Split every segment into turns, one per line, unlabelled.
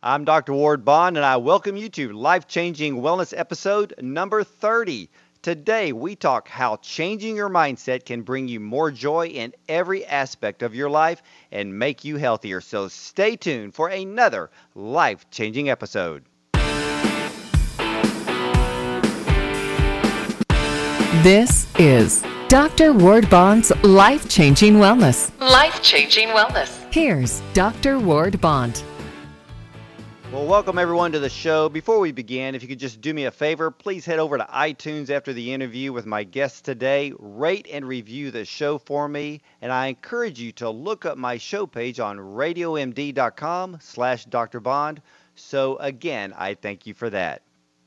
I'm Dr. Ward Bond, and I welcome you to Life Changing Wellness episode number 30. Today, we talk how changing your mindset can bring you more joy in every aspect of your life and make you healthier. So stay tuned for another life changing episode.
This is Dr. Ward Bond's Life Changing Wellness.
Life Changing Wellness.
Here's Dr. Ward Bond.
Well, welcome everyone to the show. Before we begin, if you could just do me a favor, please head over to iTunes after the interview with my guest today. Rate and review the show for me, and I encourage you to look up my show page on radiomd.com slash Dr. So again, I thank you for that.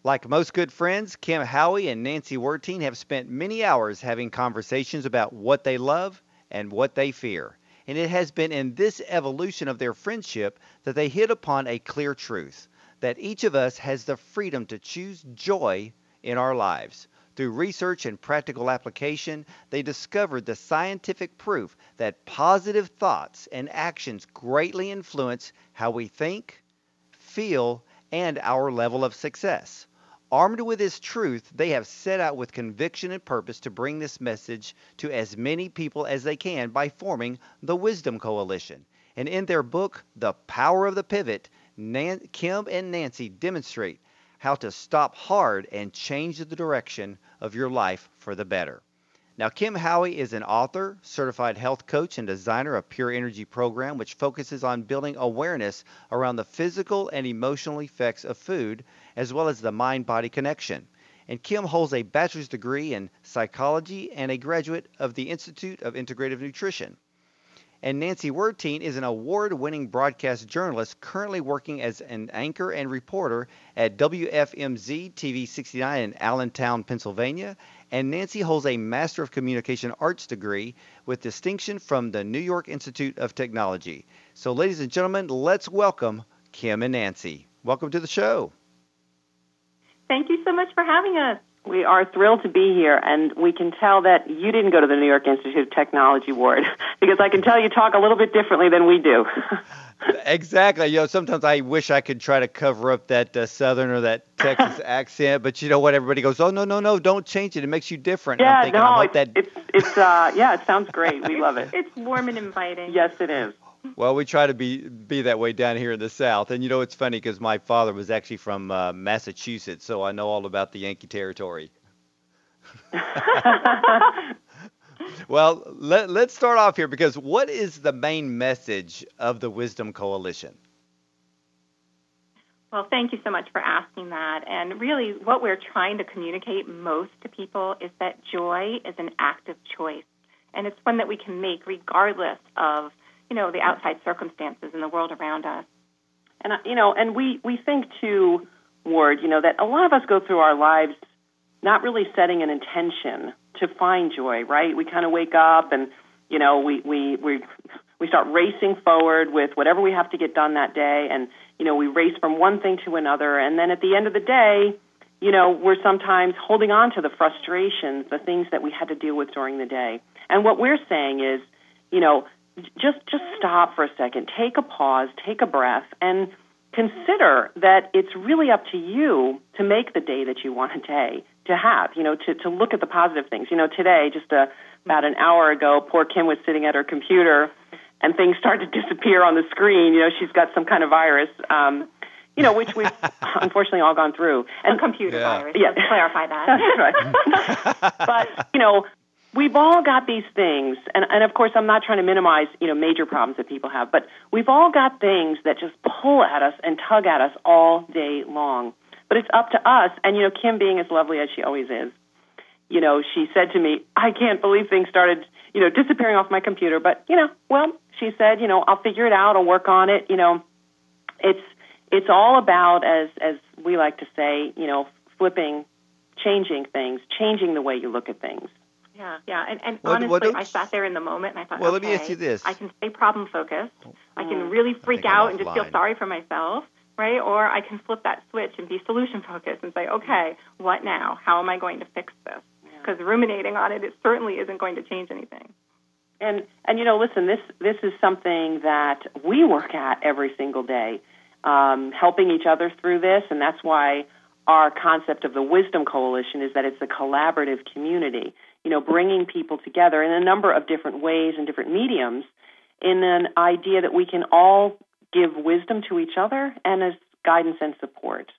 Like most good friends, Kim Howie and Nancy Werteen have spent many hours having conversations about what they love and what they fear. And it has been in this evolution of their friendship that they hit upon a clear truth that each of us has the freedom to choose joy in our lives. Through research and practical application, they discovered the scientific proof that positive thoughts and actions greatly influence how we think, feel, and our level of success. Armed with this truth, they have set out with conviction and purpose to bring this message to as many people as they can by forming the Wisdom Coalition. And in their book, The Power of the Pivot, Nan- Kim and Nancy demonstrate how to stop hard and change the direction of your life for the better. Now, Kim Howie is an author, certified health coach, and designer of Pure Energy program, which focuses on building awareness around the physical and emotional effects of food, as well as the mind body connection. And Kim holds a bachelor's degree in psychology and a graduate of the Institute of Integrative Nutrition. And Nancy Werteen is an award winning broadcast journalist currently working as an anchor and reporter at WFMZ TV 69 in Allentown, Pennsylvania. And Nancy holds a Master of Communication Arts degree with distinction from the New York Institute of Technology. So, ladies and gentlemen, let's welcome Kim and Nancy. Welcome to the show.
Thank you so much for having us.
We are thrilled to be here, and we can tell that you didn't go to the New York Institute of Technology ward because I can tell you talk a little bit differently than we do.
exactly. You know, sometimes I wish I could try to cover up that uh, Southern or that Texas accent, but you know what? Everybody goes, "Oh no, no, no! Don't change it. It makes you different."
Yeah,
thinking,
no,
it's,
that... it's it's uh, yeah, it sounds great. We love it.
It's warm and inviting.
Yes, it is.
Well, we try to be be that way down here in the South, and you know it's funny because my father was actually from uh, Massachusetts, so I know all about the Yankee territory. well, let, let's start off here because what is the main message of the Wisdom Coalition?
Well, thank you so much for asking that. And really, what we're trying to communicate most to people is that joy is an active choice, and it's one that we can make regardless of you know, the outside circumstances in the world around us.
And, uh, you know, and we, we think too, Ward, you know, that a lot of us go through our lives not really setting an intention to find joy, right? We kind of wake up and, you know, we, we, we, we start racing forward with whatever we have to get done that day. And, you know, we race from one thing to another. And then at the end of the day, you know, we're sometimes holding on to the frustrations, the things that we had to deal with during the day. And what we're saying is, you know, just just stop for a second, take a pause, take a breath, and consider that it's really up to you to make the day that you want a day to have. You know, to to look at the positive things. You know, today, just a, about an hour ago, poor Kim was sitting at her computer, and things started to disappear on the screen. You know, she's got some kind of virus. Um, you know, which we've unfortunately all gone through.
And a computer yeah. virus.
Yeah,
clarify that.
That's right. but you know, we've all got these things and, and of course i'm not trying to minimize you know major problems that people have but we've all got things that just pull at us and tug at us all day long. But it's up to us and you know kim being as lovely as she always is you know she said to me i can't believe things started you know disappearing off my computer. But you know well she said you know i'll figure it out i'll work on it you know. It's it's all about as as we like to say you know flipping changing things changing the way you look at things
yeah, yeah, and, and well, honestly, well, I sat there in the moment and I thought,
well,
okay,
let me ask you this:
I can stay problem focused. I can really freak out and just feel sorry for myself, right? Or I can flip that switch and be solution focused and say, okay, what now? How am I going to fix this? Because yeah. ruminating on it, it certainly isn't going to change anything.
And and you know, listen, this this is something that we work at every single day. um, helping each other through this, and that's why our concept of the Wisdom Coalition is that it's a collaborative community. You know, bringing people together in a number of different ways and different mediums, in an idea that we can all give wisdom to each other and as guidance and support.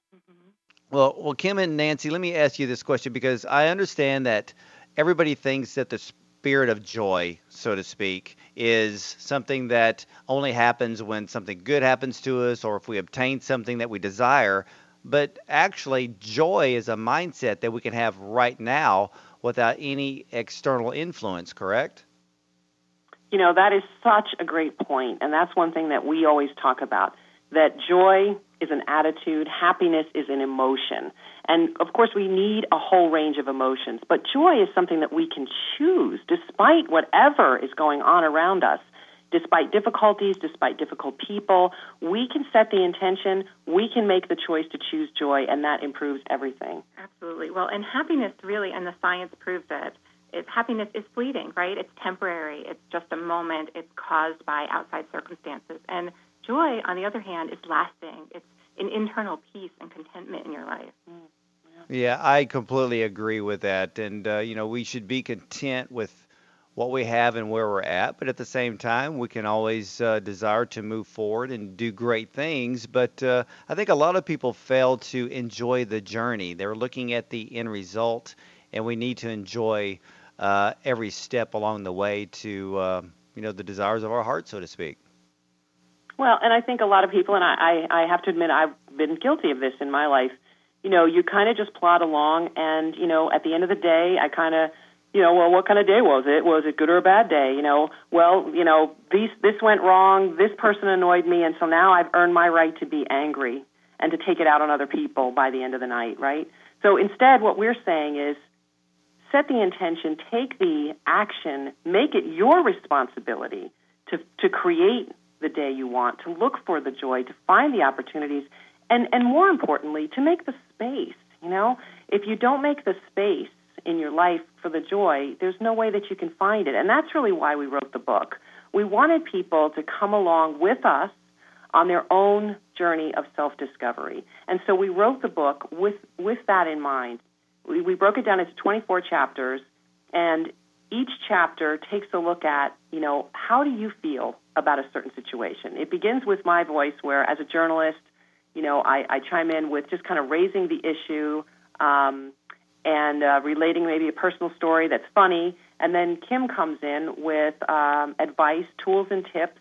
Well, well, Kim and Nancy, let me ask you this question because I understand that everybody thinks that the spirit of joy, so to speak, is something that only happens when something good happens to us or if we obtain something that we desire. But actually, joy is a mindset that we can have right now without any external influence, correct?
You know, that is such a great point, and that's one thing that we always talk about that joy is an attitude, happiness is an emotion. And of course, we need a whole range of emotions, but joy is something that we can choose despite whatever is going on around us. Despite difficulties, despite difficult people, we can set the intention, we can make the choice to choose joy, and that improves everything.
Absolutely. Well, and happiness really, and the science proves it, is happiness is fleeting, right? It's temporary. It's just a moment. It's caused by outside circumstances. And Joy, on the other hand, is lasting. It's an internal peace and contentment in your life. Mm,
yeah. yeah, I completely agree with that. And, uh, you know, we should be content with what we have and where we're at, but at the same time, we can always uh, desire to move forward and do great things. But uh, I think a lot of people fail to enjoy the journey. They're looking at the end result, and we need to enjoy uh, every step along the way to, uh, you know, the desires of our heart, so to speak.
Well, and I think a lot of people, and I, I, I have to admit, I've been guilty of this in my life. You know, you kind of just plod along, and you know, at the end of the day, I kind of, you know, well, what kind of day was it? Was it good or a bad day? You know, well, you know, these this went wrong. This person annoyed me, and so now I've earned my right to be angry and to take it out on other people by the end of the night, right? So instead, what we're saying is set the intention, take the action, make it your responsibility to to create the day you want, to look for the joy, to find the opportunities, and, and more importantly, to make the space. You know, if you don't make the space in your life for the joy, there's no way that you can find it. And that's really why we wrote the book. We wanted people to come along with us on their own journey of self discovery. And so we wrote the book with, with that in mind. We, we broke it down into 24 chapters, and each chapter takes a look at, you know, how do you feel about a certain situation? It begins with my voice, where as a journalist, you know, I, I chime in with just kind of raising the issue um, and uh, relating maybe a personal story that's funny. And then Kim comes in with um, advice, tools, and tips.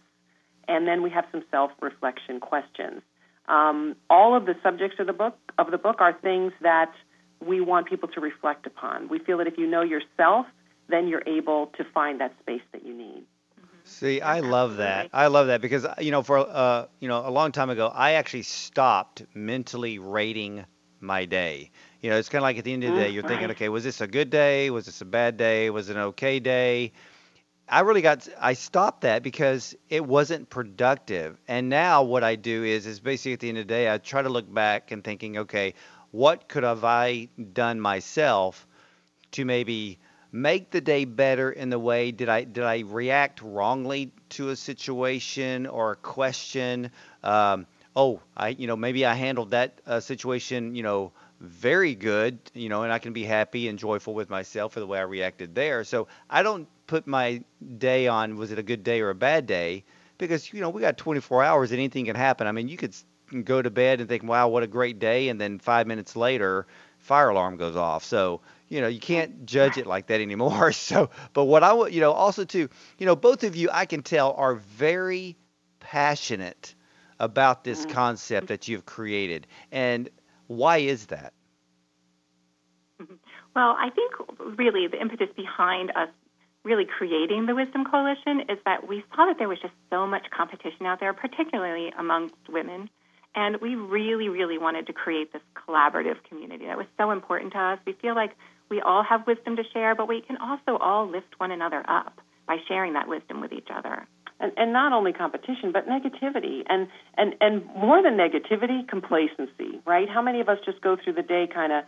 And then we have some self-reflection questions. Um, all of the subjects of the book of the book are things that we want people to reflect upon. We feel that if you know yourself then you're able to find that space that you need.
See, I love that. I love that because you know, for uh, you know, a long time ago, I actually stopped mentally rating my day. You know, it's kind of like at the end of the day, you're thinking, okay, was this a good day? Was this a bad day? Was it an okay day? I really got I stopped that because it wasn't productive. And now what I do is is basically at the end of the day, I try to look back and thinking, okay, what could have I done myself to maybe make the day better in the way did I did I react wrongly to a situation or a question? Um, oh, I you know maybe I handled that uh, situation you know very good you know and I can be happy and joyful with myself for the way I reacted there. So I don't put my day on was it a good day or a bad day because you know we got 24 hours and anything can happen. I mean you could go to bed and think wow what a great day and then five minutes later fire alarm goes off. So you know, you can't judge it like that anymore. So, but what I would, you know, also too, you know, both of you, I can tell, are very passionate about this mm-hmm. concept that you've created. And why is that?
Well, I think really the impetus behind us really creating the Wisdom Coalition is that we saw that there was just so much competition out there, particularly amongst women. And we really, really wanted to create this collaborative community that was so important to us. We feel like we all have wisdom to share, but we can also all lift one another up by sharing that wisdom with each other.
And, and not only competition, but negativity, and and and more than negativity, complacency. Right? How many of us just go through the day kind of,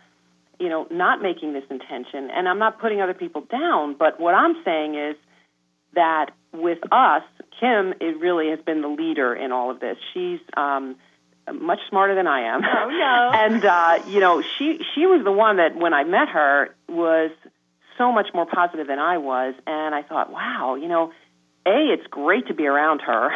you know, not making this intention? And I'm not putting other people down, but what I'm saying is that with us, Kim, it really has been the leader in all of this. She's um, much smarter than I am.
Oh no!
and uh, you know, she she was the one that when I met her was so much more positive than I was, and I thought, wow, you know, a it's great to be around her.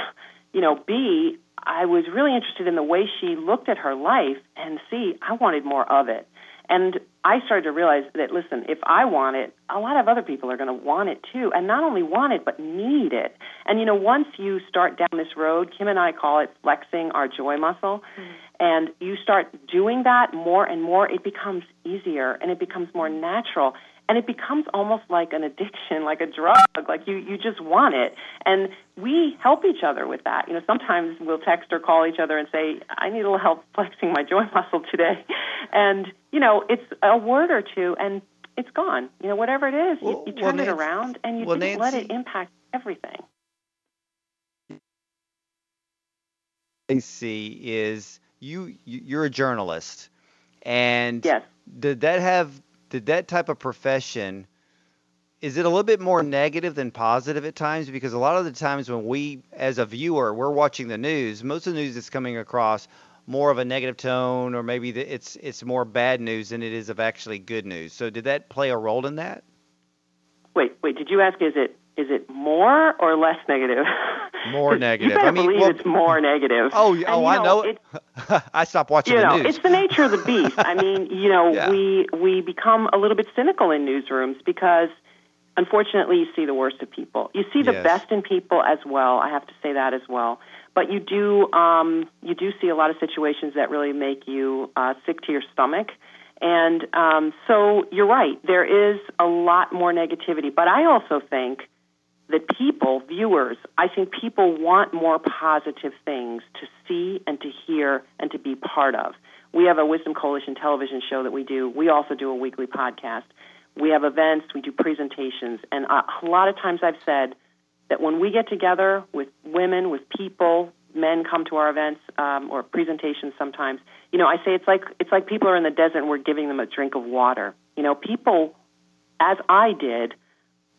You know, b I was really interested in the way she looked at her life, and c I wanted more of it. And I started to realize that, listen, if I want it, a lot of other people are going to want it too. And not only want it, but need it. And, you know, once you start down this road, Kim and I call it flexing our joy muscle. Mm-hmm. And you start doing that more and more, it becomes easier and it becomes more natural and it becomes almost like an addiction, like a drug. Like you, you just want it. And we help each other with that. You know, sometimes we'll text or call each other and say, I need a little help flexing my joy muscle today. And, you know, it's a word or two and it's gone. You know, whatever it is, well, you, you turn well, it around and you well, just Nancy, let it impact everything.
I see is you you're a journalist and
yes.
did that have did that type of profession is it a little bit more negative than positive at times? Because a lot of the times when we as a viewer we're watching the news most of the news is coming across more of a negative tone or maybe it's it's more bad news than it is of actually good news. So did that play a role in that?
Wait wait did you ask is it is it more or less negative?
More negative.
You better
I mean,
believe
well,
it's more negative.
Oh, and, oh, know, I know it. I stopped watching
you
know,
the news. It's the nature of the beast. I mean, you know, yeah. we we become a little bit cynical in newsrooms because unfortunately you see the worst of people. You see the
yes.
best in people as well. I have to say that as well. But you do um, you do see a lot of situations that really make you uh, sick to your stomach. And um, so you're right. There is a lot more negativity. But I also think that people, viewers, I think people want more positive things to see and to hear and to be part of. We have a Wisdom Coalition television show that we do. We also do a weekly podcast. We have events, we do presentations, and a lot of times I've said that when we get together with women, with people, men come to our events um, or presentations sometimes. You know, I say it's like it's like people are in the desert and we're giving them a drink of water. You know, people, as I did,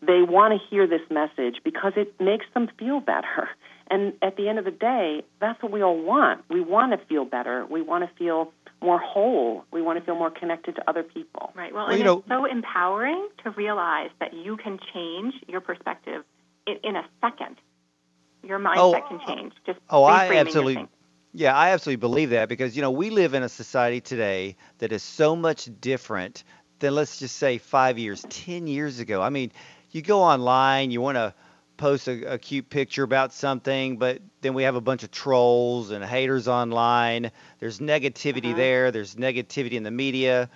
they want to hear this message because it makes them feel better. And at the end of the day, that's what we all want. We want to feel better. We want to feel more whole. We want to feel more connected to other people.
Right. Well, well and it's so empowering to realize that you can change your perspective in, in a second. Your mindset oh, can change. Just
oh, I absolutely. Yeah, I absolutely believe that because you know we live in a society today that is so much different than let's just say five years, ten years ago. I mean, you go online, you want to post a, a, cute picture about something, but then we have a bunch of trolls and haters online. There's negativity uh-huh. there. There's negativity in the media.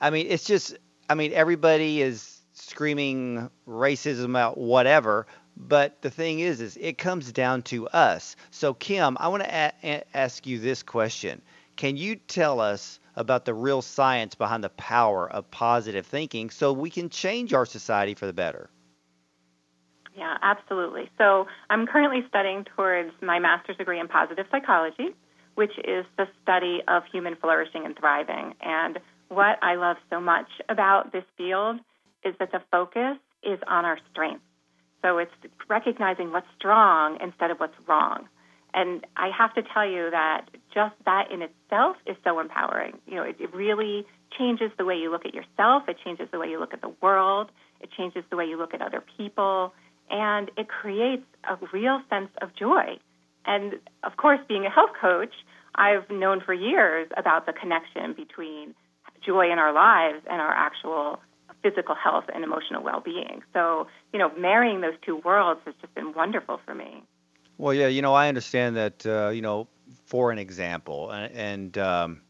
I mean, it's just, I mean, everybody is screaming racism about whatever. But the thing is, is it comes down to us. So Kim, I want to a- a- ask you this question: Can you tell us about the real science behind the power of positive thinking, so we can change our society for the better?
Yeah, absolutely. So I'm currently studying towards my master's degree in positive psychology, which is the study of human flourishing and thriving. And what I love so much about this field is that the focus is on our strengths. So it's recognizing what's strong instead of what's wrong. And I have to tell you that just that in itself is so empowering. You know, it, it really changes the way you look at yourself, it changes the way you look at the world, it changes the way you look at other people and it creates a real sense of joy. And of course, being a health coach, I've known for years about the connection between joy in our lives and our actual physical health and emotional well-being. So, you know, marrying those two worlds has just been wonderful for me.
Well, yeah, you know, I understand that. Uh, you know, for an example, and, and um,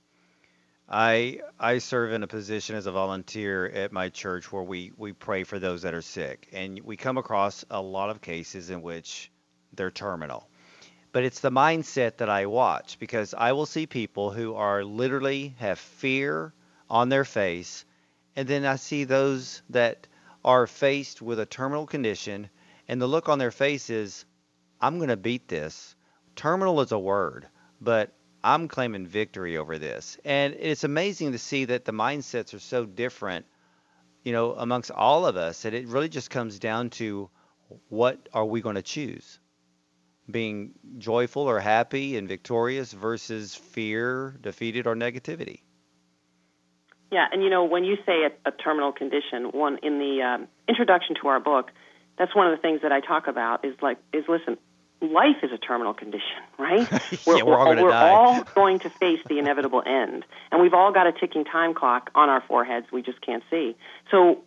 I I serve in a position as a volunteer at my church where we we pray for those that are sick, and we come across a lot of cases in which they're terminal. But it's the mindset that I watch because I will see people who are literally have fear on their face, and then I see those that are faced with a terminal condition, and the look on their face is, I'm going to beat this. Terminal is a word, but I'm claiming victory over this. And it's amazing to see that the mindsets are so different, you know, amongst all of us that it really just comes down to what are we going to choose? being joyful or happy and victorious versus fear, defeated, or negativity.
Yeah, and you know, when you say a, a terminal condition, one in the um, introduction to our book, that's one of the things that I talk about is like is listen, life is a terminal condition, right?
We're, yeah, we're all,
we're
die.
all going to face the inevitable end, and we've all got a ticking time clock on our foreheads. We just can't see. So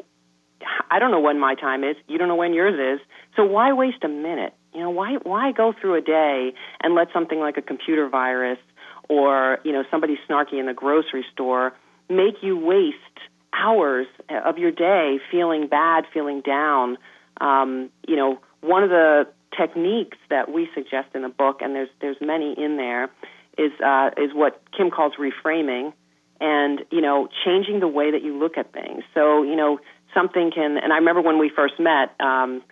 I don't know when my time is. You don't know when yours is. So why waste a minute? You know, why why go through a day and let something like a computer virus or you know somebody snarky in the grocery store make you waste hours of your day feeling bad, feeling down. Um, you know, one of the techniques that we suggest in the book, and there's there's many in there, is uh, is what Kim calls reframing, and you know, changing the way that you look at things. So you know, something can. And I remember when we first met. Um,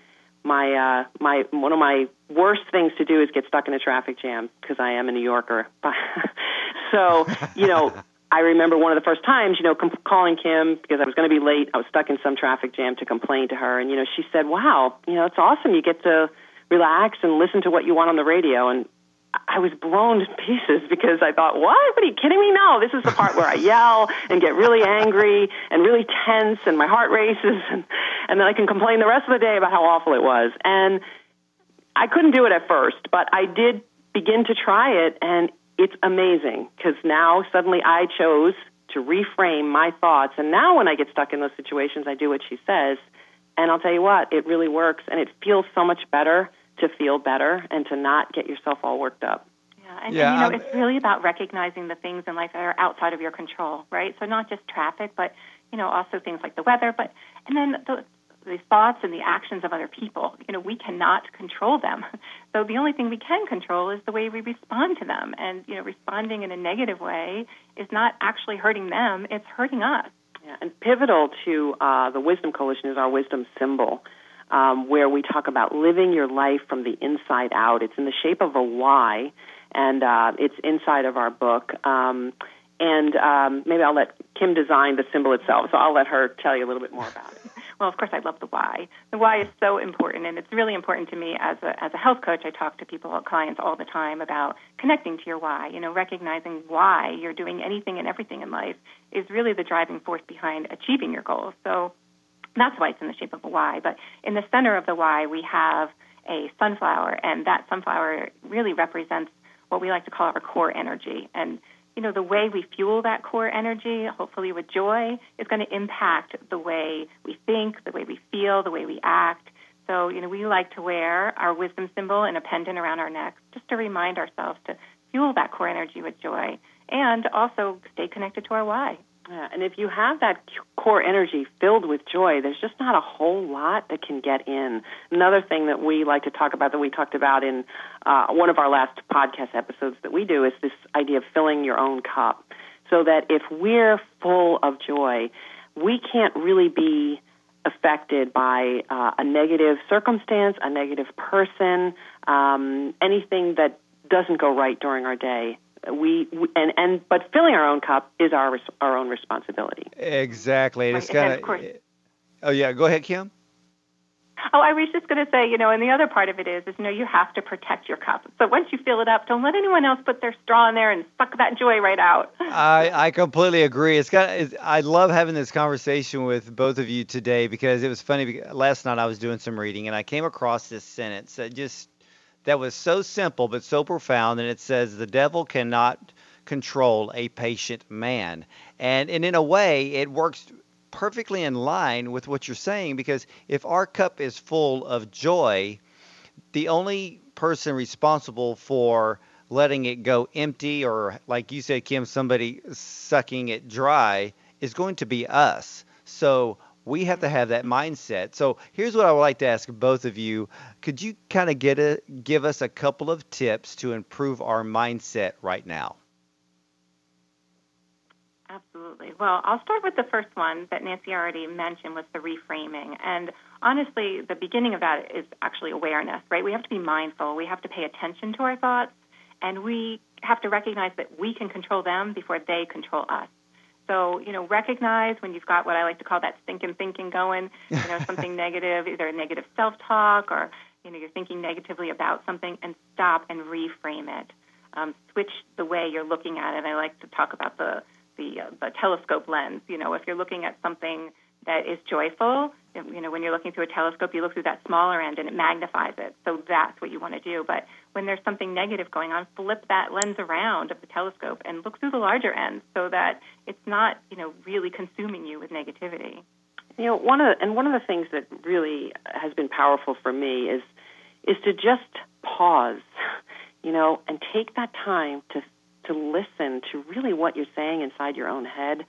my uh, my one of my worst things to do is get stuck in a traffic jam because I am a New Yorker. so you know, I remember one of the first times, you know, com- calling Kim because I was going to be late. I was stuck in some traffic jam to complain to her, and you know, she said, "Wow, you know, it's awesome. You get to relax and listen to what you want on the radio." And I was blown to pieces because I thought, "What? What are you kidding me? No, this is the part where I yell and get really angry and really tense, and my heart races, and and then I can complain the rest of the day about how awful it was." And I couldn't do it at first, but I did begin to try it, and it's amazing because now suddenly I chose to reframe my thoughts. And now when I get stuck in those situations, I do what she says. And I'll tell you what, it really works. And it feels so much better to feel better and to not get yourself all worked up.
Yeah, and, yeah, and you know, it's really about recognizing the things in life that are outside of your control, right? So not just traffic, but you know, also things like the weather, but and then the the thoughts and the actions of other people. You know, we cannot control them. So the only thing we can control is the way we respond to them. And, you know, responding in a negative way is not actually hurting them, it's hurting us.
Yeah, and pivotal to uh, the Wisdom Coalition is our wisdom symbol, um, where we talk about living your life from the inside out. It's in the shape of a Y, and uh, it's inside of our book. Um, and um, maybe I'll let Kim design the symbol itself, so I'll let her tell you a little bit more about it.
Well, of course, I love the why. The why is so important, and it's really important to me as a as a health coach. I talk to people, clients, all the time about connecting to your why. You know, recognizing why you're doing anything and everything in life is really the driving force behind achieving your goals. So that's why it's in the shape of a Y. But in the center of the Y, we have a sunflower, and that sunflower really represents what we like to call our core energy. And you know, the way we fuel that core energy, hopefully with joy, is going to impact the way we think, the way we feel, the way we act. So, you know, we like to wear our wisdom symbol in a pendant around our neck just to remind ourselves to fuel that core energy with joy and also stay connected to our why.
Yeah, and if you have that core energy filled with joy, there's just not a whole lot that can get in. Another thing that we like to talk about that we talked about in uh, one of our last podcast episodes that we do is this idea of filling your own cup. So that if we're full of joy, we can't really be affected by uh, a negative circumstance, a negative person, um, anything that doesn't go right during our day we, we, and and but filling our own cup is our our own responsibility.
Exactly. Right. It's kind of. Eh, oh yeah, go ahead, Kim.
Oh, I was just going to say, you know, and the other part of it is, is you know, you have to protect your cup. So once you fill it up, don't let anyone else put their straw in there and suck that joy right out.
I I completely agree. It's got. It's, I love having this conversation with both of you today because it was funny. Last night I was doing some reading and I came across this sentence that just that was so simple but so profound. And it says, The devil cannot control a patient man. And, and in a way, it works perfectly in line with what you're saying because if our cup is full of joy, the only person responsible for letting it go empty or, like you said, Kim, somebody sucking it dry is going to be us. So we have to have that mindset. So here's what I would like to ask both of you. Could you kind of get a, give us a couple of tips to improve our mindset right now?
Absolutely. Well, I'll start with the first one that Nancy already mentioned was the reframing. And honestly, the beginning of that is actually awareness, right? We have to be mindful. We have to pay attention to our thoughts and we have to recognize that we can control them before they control us. So, you know, recognize when you've got what I like to call that stinking thinking going, you know, something negative, either a negative self talk or, you know you're thinking negatively about something, and stop and reframe it. Um, switch the way you're looking at it. I like to talk about the the, uh, the telescope lens. You know, if you're looking at something that is joyful, you know, when you're looking through a telescope, you look through that smaller end and it magnifies it. So that's what you want to do. But when there's something negative going on, flip that lens around of the telescope and look through the larger end so that it's not, you know, really consuming you with negativity.
You know, one of the, and one of the things that really has been powerful for me is is to just pause, you know, and take that time to to listen to really what you're saying inside your own head.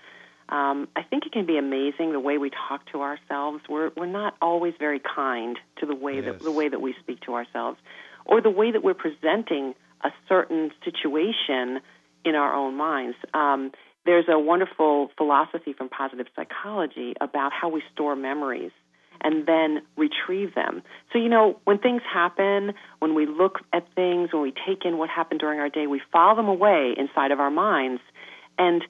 Um, I think it can be amazing the way we talk to ourselves. We're we're not always very kind to the way yes. that the way that we speak to ourselves, or the way that we're presenting a certain situation in our own minds. Um, there's a wonderful philosophy from positive psychology about how we store memories and then retrieve them. So, you know, when things happen, when we look at things, when we take in what happened during our day, we file them away inside of our minds. And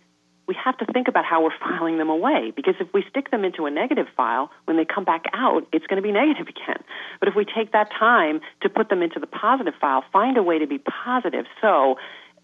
we have to think about how we're filing them away because if we stick them into a negative file, when they come back out, it's going to be negative again. But if we take that time to put them into the positive file, find a way to be positive. So,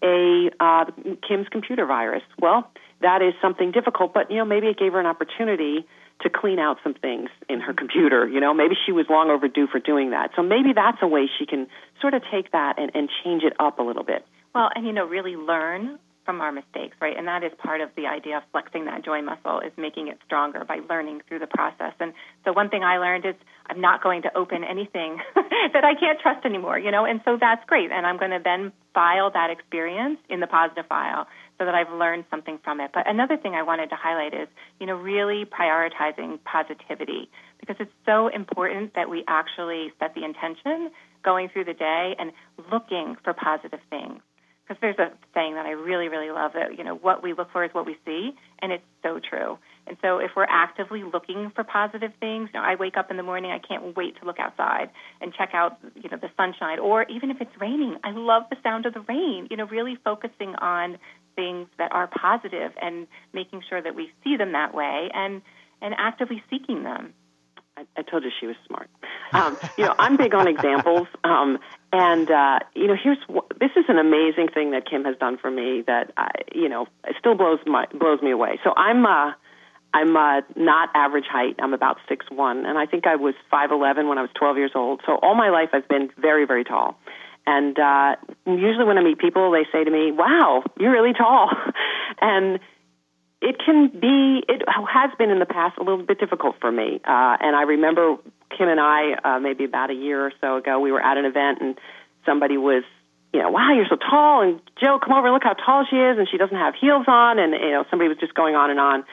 a uh, Kim's computer virus. Well, that is something difficult, but you know maybe it gave her an opportunity to clean out some things in her computer. You know, maybe she was long overdue for doing that. So maybe that's a way she can sort of take that and, and change it up a little bit.
Well, and you know, really learn from our mistakes, right? And that is part of the idea of flexing that joy muscle is making it stronger by learning through the process. And so one thing I learned is I'm not going to open anything that I can't trust anymore, you know, and so that's great. And I'm going to then file that experience in the positive file so that I've learned something from it. But another thing I wanted to highlight is, you know, really prioritizing positivity because it's so important that we actually set the intention going through the day and looking for positive things. Because there's a saying that I really, really love that, you know, what we look for is what we see, and it's so true. And so if we're actively looking for positive things, you know, I wake up in the morning, I can't wait to look outside and check out, you know, the sunshine or even if it's raining, I love the sound of the rain, you know, really focusing on things that are positive and making sure that we see them that way and and actively seeking them.
I, I told you she was smart. Um, you know, I'm big on examples, um, and uh, you know, here's this is an amazing thing that Kim has done for me that I, you know it still blows my blows me away. So I'm uh, I'm uh, not average height. I'm about six one, and I think I was five eleven when I was 12 years old. So all my life I've been very very tall. And uh, usually when I meet people, they say to me, "Wow, you're really tall," and it can be, it has been in the past a little bit difficult for me. Uh, and I remember Kim and I, uh, maybe about a year or so ago, we were at an event and somebody was, you know, wow, you're so tall. And Joe, come over and look how tall she is. And she doesn't have heels on. And, you know, somebody was just going on and on.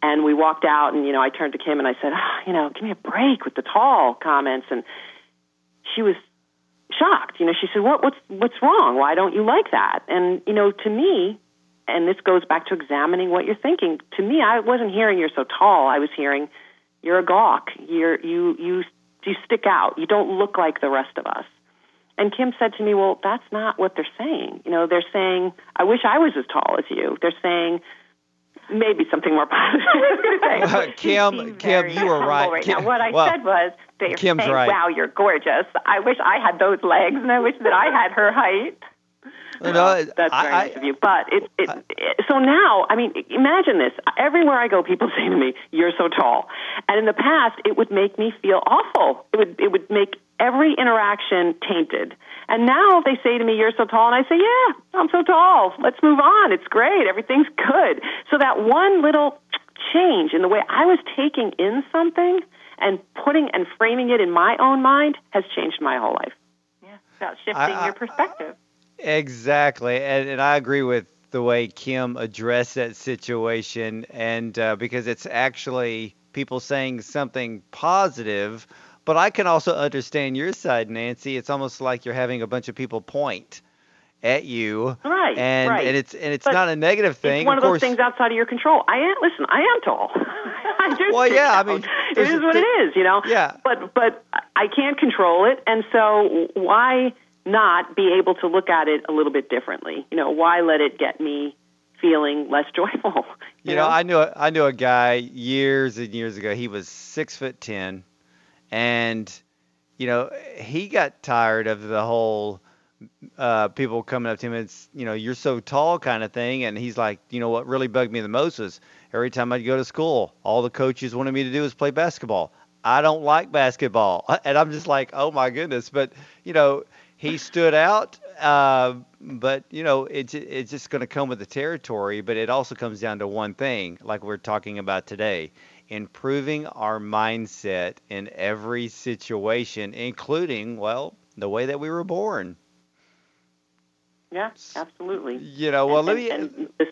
And we walked out and, you know, I turned to Kim and I said, oh, you know, give me a break with the tall comments. And she was shocked. You know, she said, "What? What's what's wrong? Why don't you like that?" And you know, to me, and this goes back to examining what you're thinking. To me, I wasn't hearing you're so tall. I was hearing you're a gawk. You're you you you stick out. You don't look like the rest of us. And Kim said to me, "Well, that's not what they're saying. You know, they're saying I wish I was as tall as you. They're saying." Maybe something more positive.
Kim, Kim, you were right.
right
Kim,
now. What I
well,
said was, they're
Kim's
saying,
right.
"Wow, you're gorgeous. I wish I had those legs, and I wish that I had her height."
No,
well, that's very
I,
nice of you. But it, it, it, so now, I mean, imagine this. Everywhere I go, people say to me, "You're so tall," and in the past, it would make me feel awful. It would, it would make every interaction tainted. And now they say to me, You're so tall. And I say, Yeah, I'm so tall. Let's move on. It's great. Everything's good. So that one little change in the way I was taking in something and putting and framing it in my own mind has changed my whole life.
Yeah, about shifting I, your perspective.
Exactly. And, and I agree with the way Kim addressed that situation. And uh, because it's actually people saying something positive but I can also understand your side, Nancy. It's almost like you're having a bunch of people point at you.
Right.
And
right.
and it's and it's but not a negative thing.
It's one
of,
of,
those
things outside of your control. I am listen, I am tall. I do
well, yeah, I mean
it is what it is, you know.
Yeah.
But but I can't control it and so why not be able to look at it a little bit differently? You know, why let it get me feeling less joyful?
You, you know?
know,
I knew I knew a guy years and years ago. He was six foot ten, and you know, he got tired of the whole uh, people coming up to him and it's, you know, you're so tall kind of thing. And he's like, you know, what really bugged me the most was every time I'd go to school, all the coaches wanted me to do was play basketball. I don't like basketball. And I'm just like, oh my goodness. But, you know, he stood out. Uh, but, you know, it's, it's just going to come with the territory. But it also comes down to one thing, like we're talking about today improving our mindset in every situation, including, well, the way that we were born.
Yeah, absolutely.
You know, well, and, let me.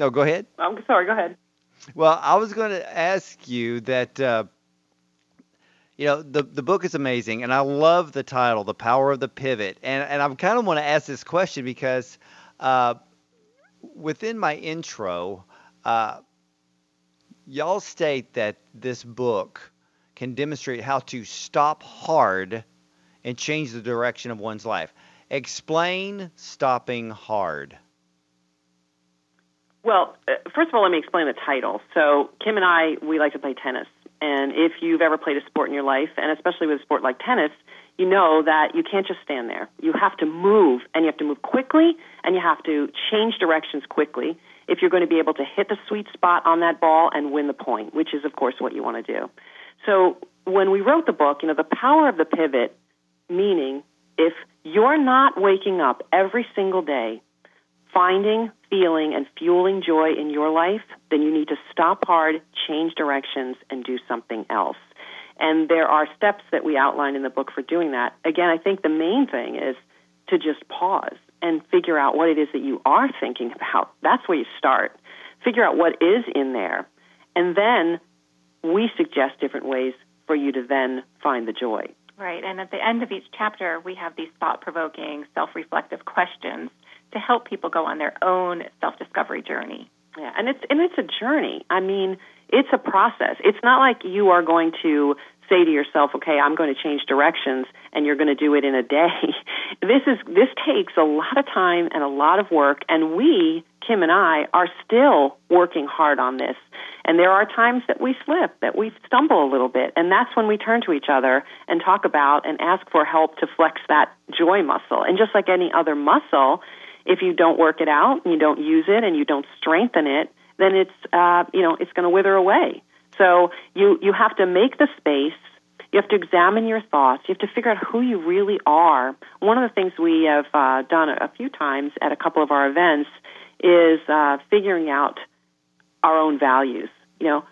no, go ahead.
I'm sorry. Go ahead.
Well, I was going to ask you that. Uh, you know, the the book is amazing, and I love the title, "The Power of the Pivot," and and I kind of want to ask this question because uh, within my intro, uh, y'all state that this book can demonstrate how to stop hard and change the direction of one's life. Explain stopping hard.
Well, uh, first of all, let me explain the title. So, Kim and I, we like to play tennis. And if you've ever played a sport in your life, and especially with a sport like tennis, you know that you can't just stand there. You have to move, and you have to move quickly, and you have to change directions quickly if you're going to be able to hit the sweet spot on that ball and win the point, which is, of course, what you want to do. So when we wrote the book, you know, the power of the pivot, meaning if you're not waking up every single day finding, feeling, and fueling joy in your life, then you need to stop hard, change directions, and do something else. And there are steps that we outline in the book for doing that. Again, I think the main thing is to just pause and figure out what it is that you are thinking about. That's where you start. Figure out what is in there. And then we suggest different ways for you to then find the joy.
Right. And at the end of each chapter, we have these thought provoking, self reflective questions to help people go on their own self discovery journey.
Yeah, and it's and it's a journey. I mean, it's a process. It's not like you are going to say to yourself, "Okay, I'm going to change directions," and you're going to do it in a day. this is this takes a lot of time and a lot of work, and we, Kim and I, are still working hard on this. And there are times that we slip, that we stumble a little bit, and that's when we turn to each other and talk about and ask for help to flex that joy muscle. And just like any other muscle, if you don't work it out and you don't use it and you don't strengthen it, then it's uh, you know it's going to wither away. So you you have to make the space. You have to examine your thoughts. You have to figure out who you really are. One of the things we have uh, done a, few times at a couple of our events is uh, figuring out our own values. You know,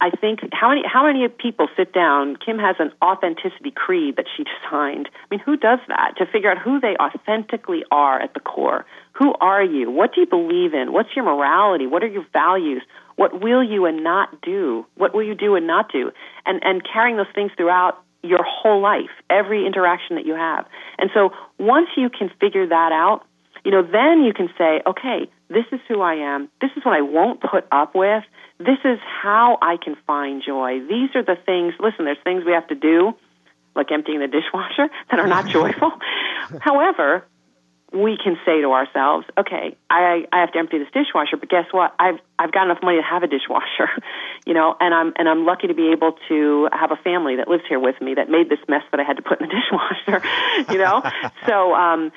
I think how many how many people sit down? Kim has an authenticity creed that she signed. I mean, who does that to figure out who they authentically are at the core? Who are you? What do you believe in? What's your morality? What are your values? What will you and not do? What will you do and not do? And and carrying those things throughout your whole life, every interaction that you have. And so once you can figure that out, you know, then you can say, okay, this is who I am. This is what I won't put up with. This is how I can find joy. These are the things, listen, there's things we have to do, like emptying the dishwasher, that are not joyful. However, we can say to ourselves, okay, I, I have to empty this dishwasher, but guess what? I've, I've got enough money to have a dishwasher, you know, and I'm, and I'm lucky to be able to have a family that lives here with me that made this mess that I had to put in the dishwasher, you know? so, um,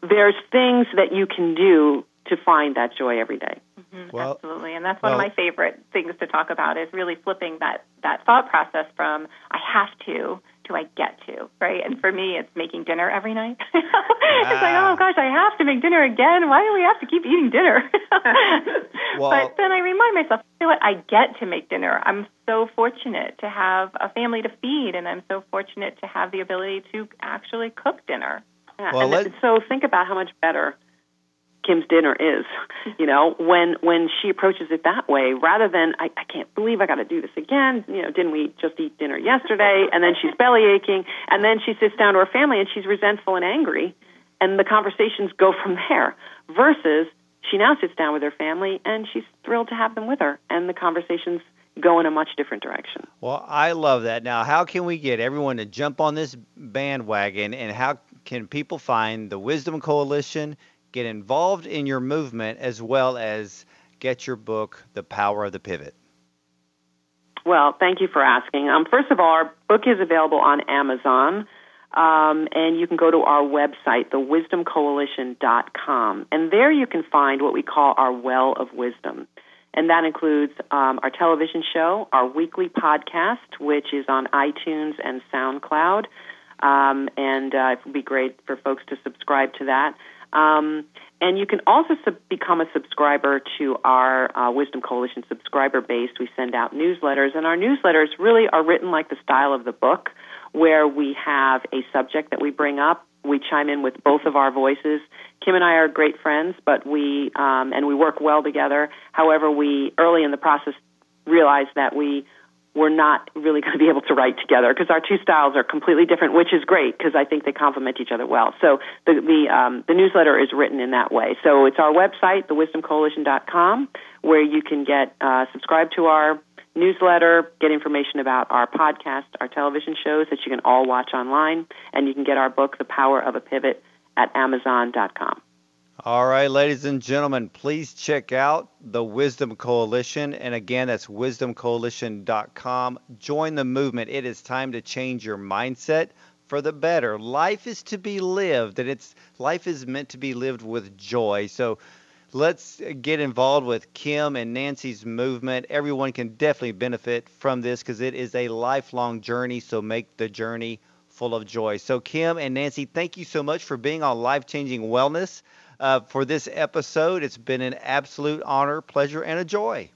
there's things that you can do to find that joy every day.
Mm-hmm, well, absolutely, and that's one well, of my favorite things to talk about is really flipping that that thought process from I have to to I get to, right? And for me, it's making dinner every night. it's like, oh gosh, I have to make dinner again. Why do we have to keep eating dinner? well, but then I remind myself, you know what? I get to make dinner. I'm so fortunate to have a family to feed, and I'm so fortunate to have the ability to actually cook dinner.
Yeah, well, and so think about how much better Kim's dinner is. You know, when when she approaches it that way, rather than I, I can't believe I got to do this again. You know, didn't we just eat dinner yesterday? And then she's belly aching, and then she sits down to her family and she's resentful and angry, and the conversations go from there. Versus she now sits down with her family and she's thrilled to have them with her, and the conversations go in a much different direction.
Well, I love that. Now, how can we get everyone to jump on this bandwagon, and how can people find the Wisdom Coalition? Get involved in your movement as well as get your book, The Power of the Pivot?
Well, thank you for asking. Um, first of all, our book is available on Amazon. Um, and you can go to our website, thewisdomcoalition.com, and there you can find what we call our well of wisdom. And that includes um, our television show, our weekly podcast, which is on iTunes and SoundCloud. Um, and uh, it would be great for folks to subscribe to that. Um, and you can also sub- become a subscriber to our uh, Wisdom Coalition subscriber base. We send out newsletters, and our newsletters really are written like the style of the book, where we have a subject that we bring up. We chime in with both of our voices. Kim and I are great friends, but we um, and we work well together. However, we early in the process realized that we we're not really going to be able to write together because our two styles are completely different, which is great because I think they complement each other well. So the the, um, the newsletter is written in that way. So it's our website, thewisdomcoalition.com, where you can get uh, subscribe to our newsletter, get information about our podcast, our television shows that you can all watch online, and you can get our book, The Power of a Pivot, at Amazon.com.
All right, ladies and gentlemen, please check out the Wisdom Coalition. And again, that's wisdomcoalition.com. Join the movement. It is time to change your mindset for the better. Life is to be lived, and it's life is meant to be lived with joy. So let's get involved with Kim and Nancy's movement. Everyone can definitely benefit from this because it is a lifelong journey. So make the journey full of joy. So, Kim and Nancy, thank you so much for being on Life Changing Wellness uh, for this episode. It's been an absolute honor, pleasure, and a joy.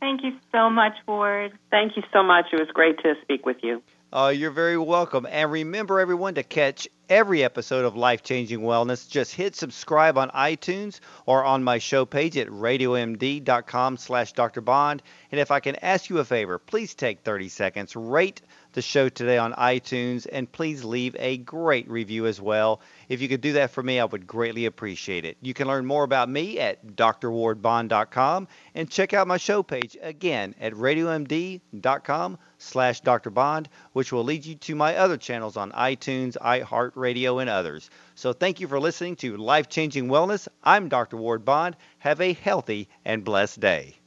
Thank you so much, Ward.
Thank you so much. It was great to speak with you.
Uh, you're very welcome. And remember, everyone, to catch every episode of Life Changing Wellness, just hit subscribe on iTunes or on my show page at radiomd.com slash Dr. Bond. And if I can ask you a favor, please take 30 seconds, rate the show today on iTunes, and please leave a great review as well. If you could do that for me, I would greatly appreciate it. You can learn more about me at drwardbond.com and check out my show page again at radiomd.com slash drbond, which will lead you to my other channels on iTunes, iHeartRadio, and others. So thank you for listening to Life Changing Wellness. I'm Dr. Ward Bond. Have a healthy and blessed day.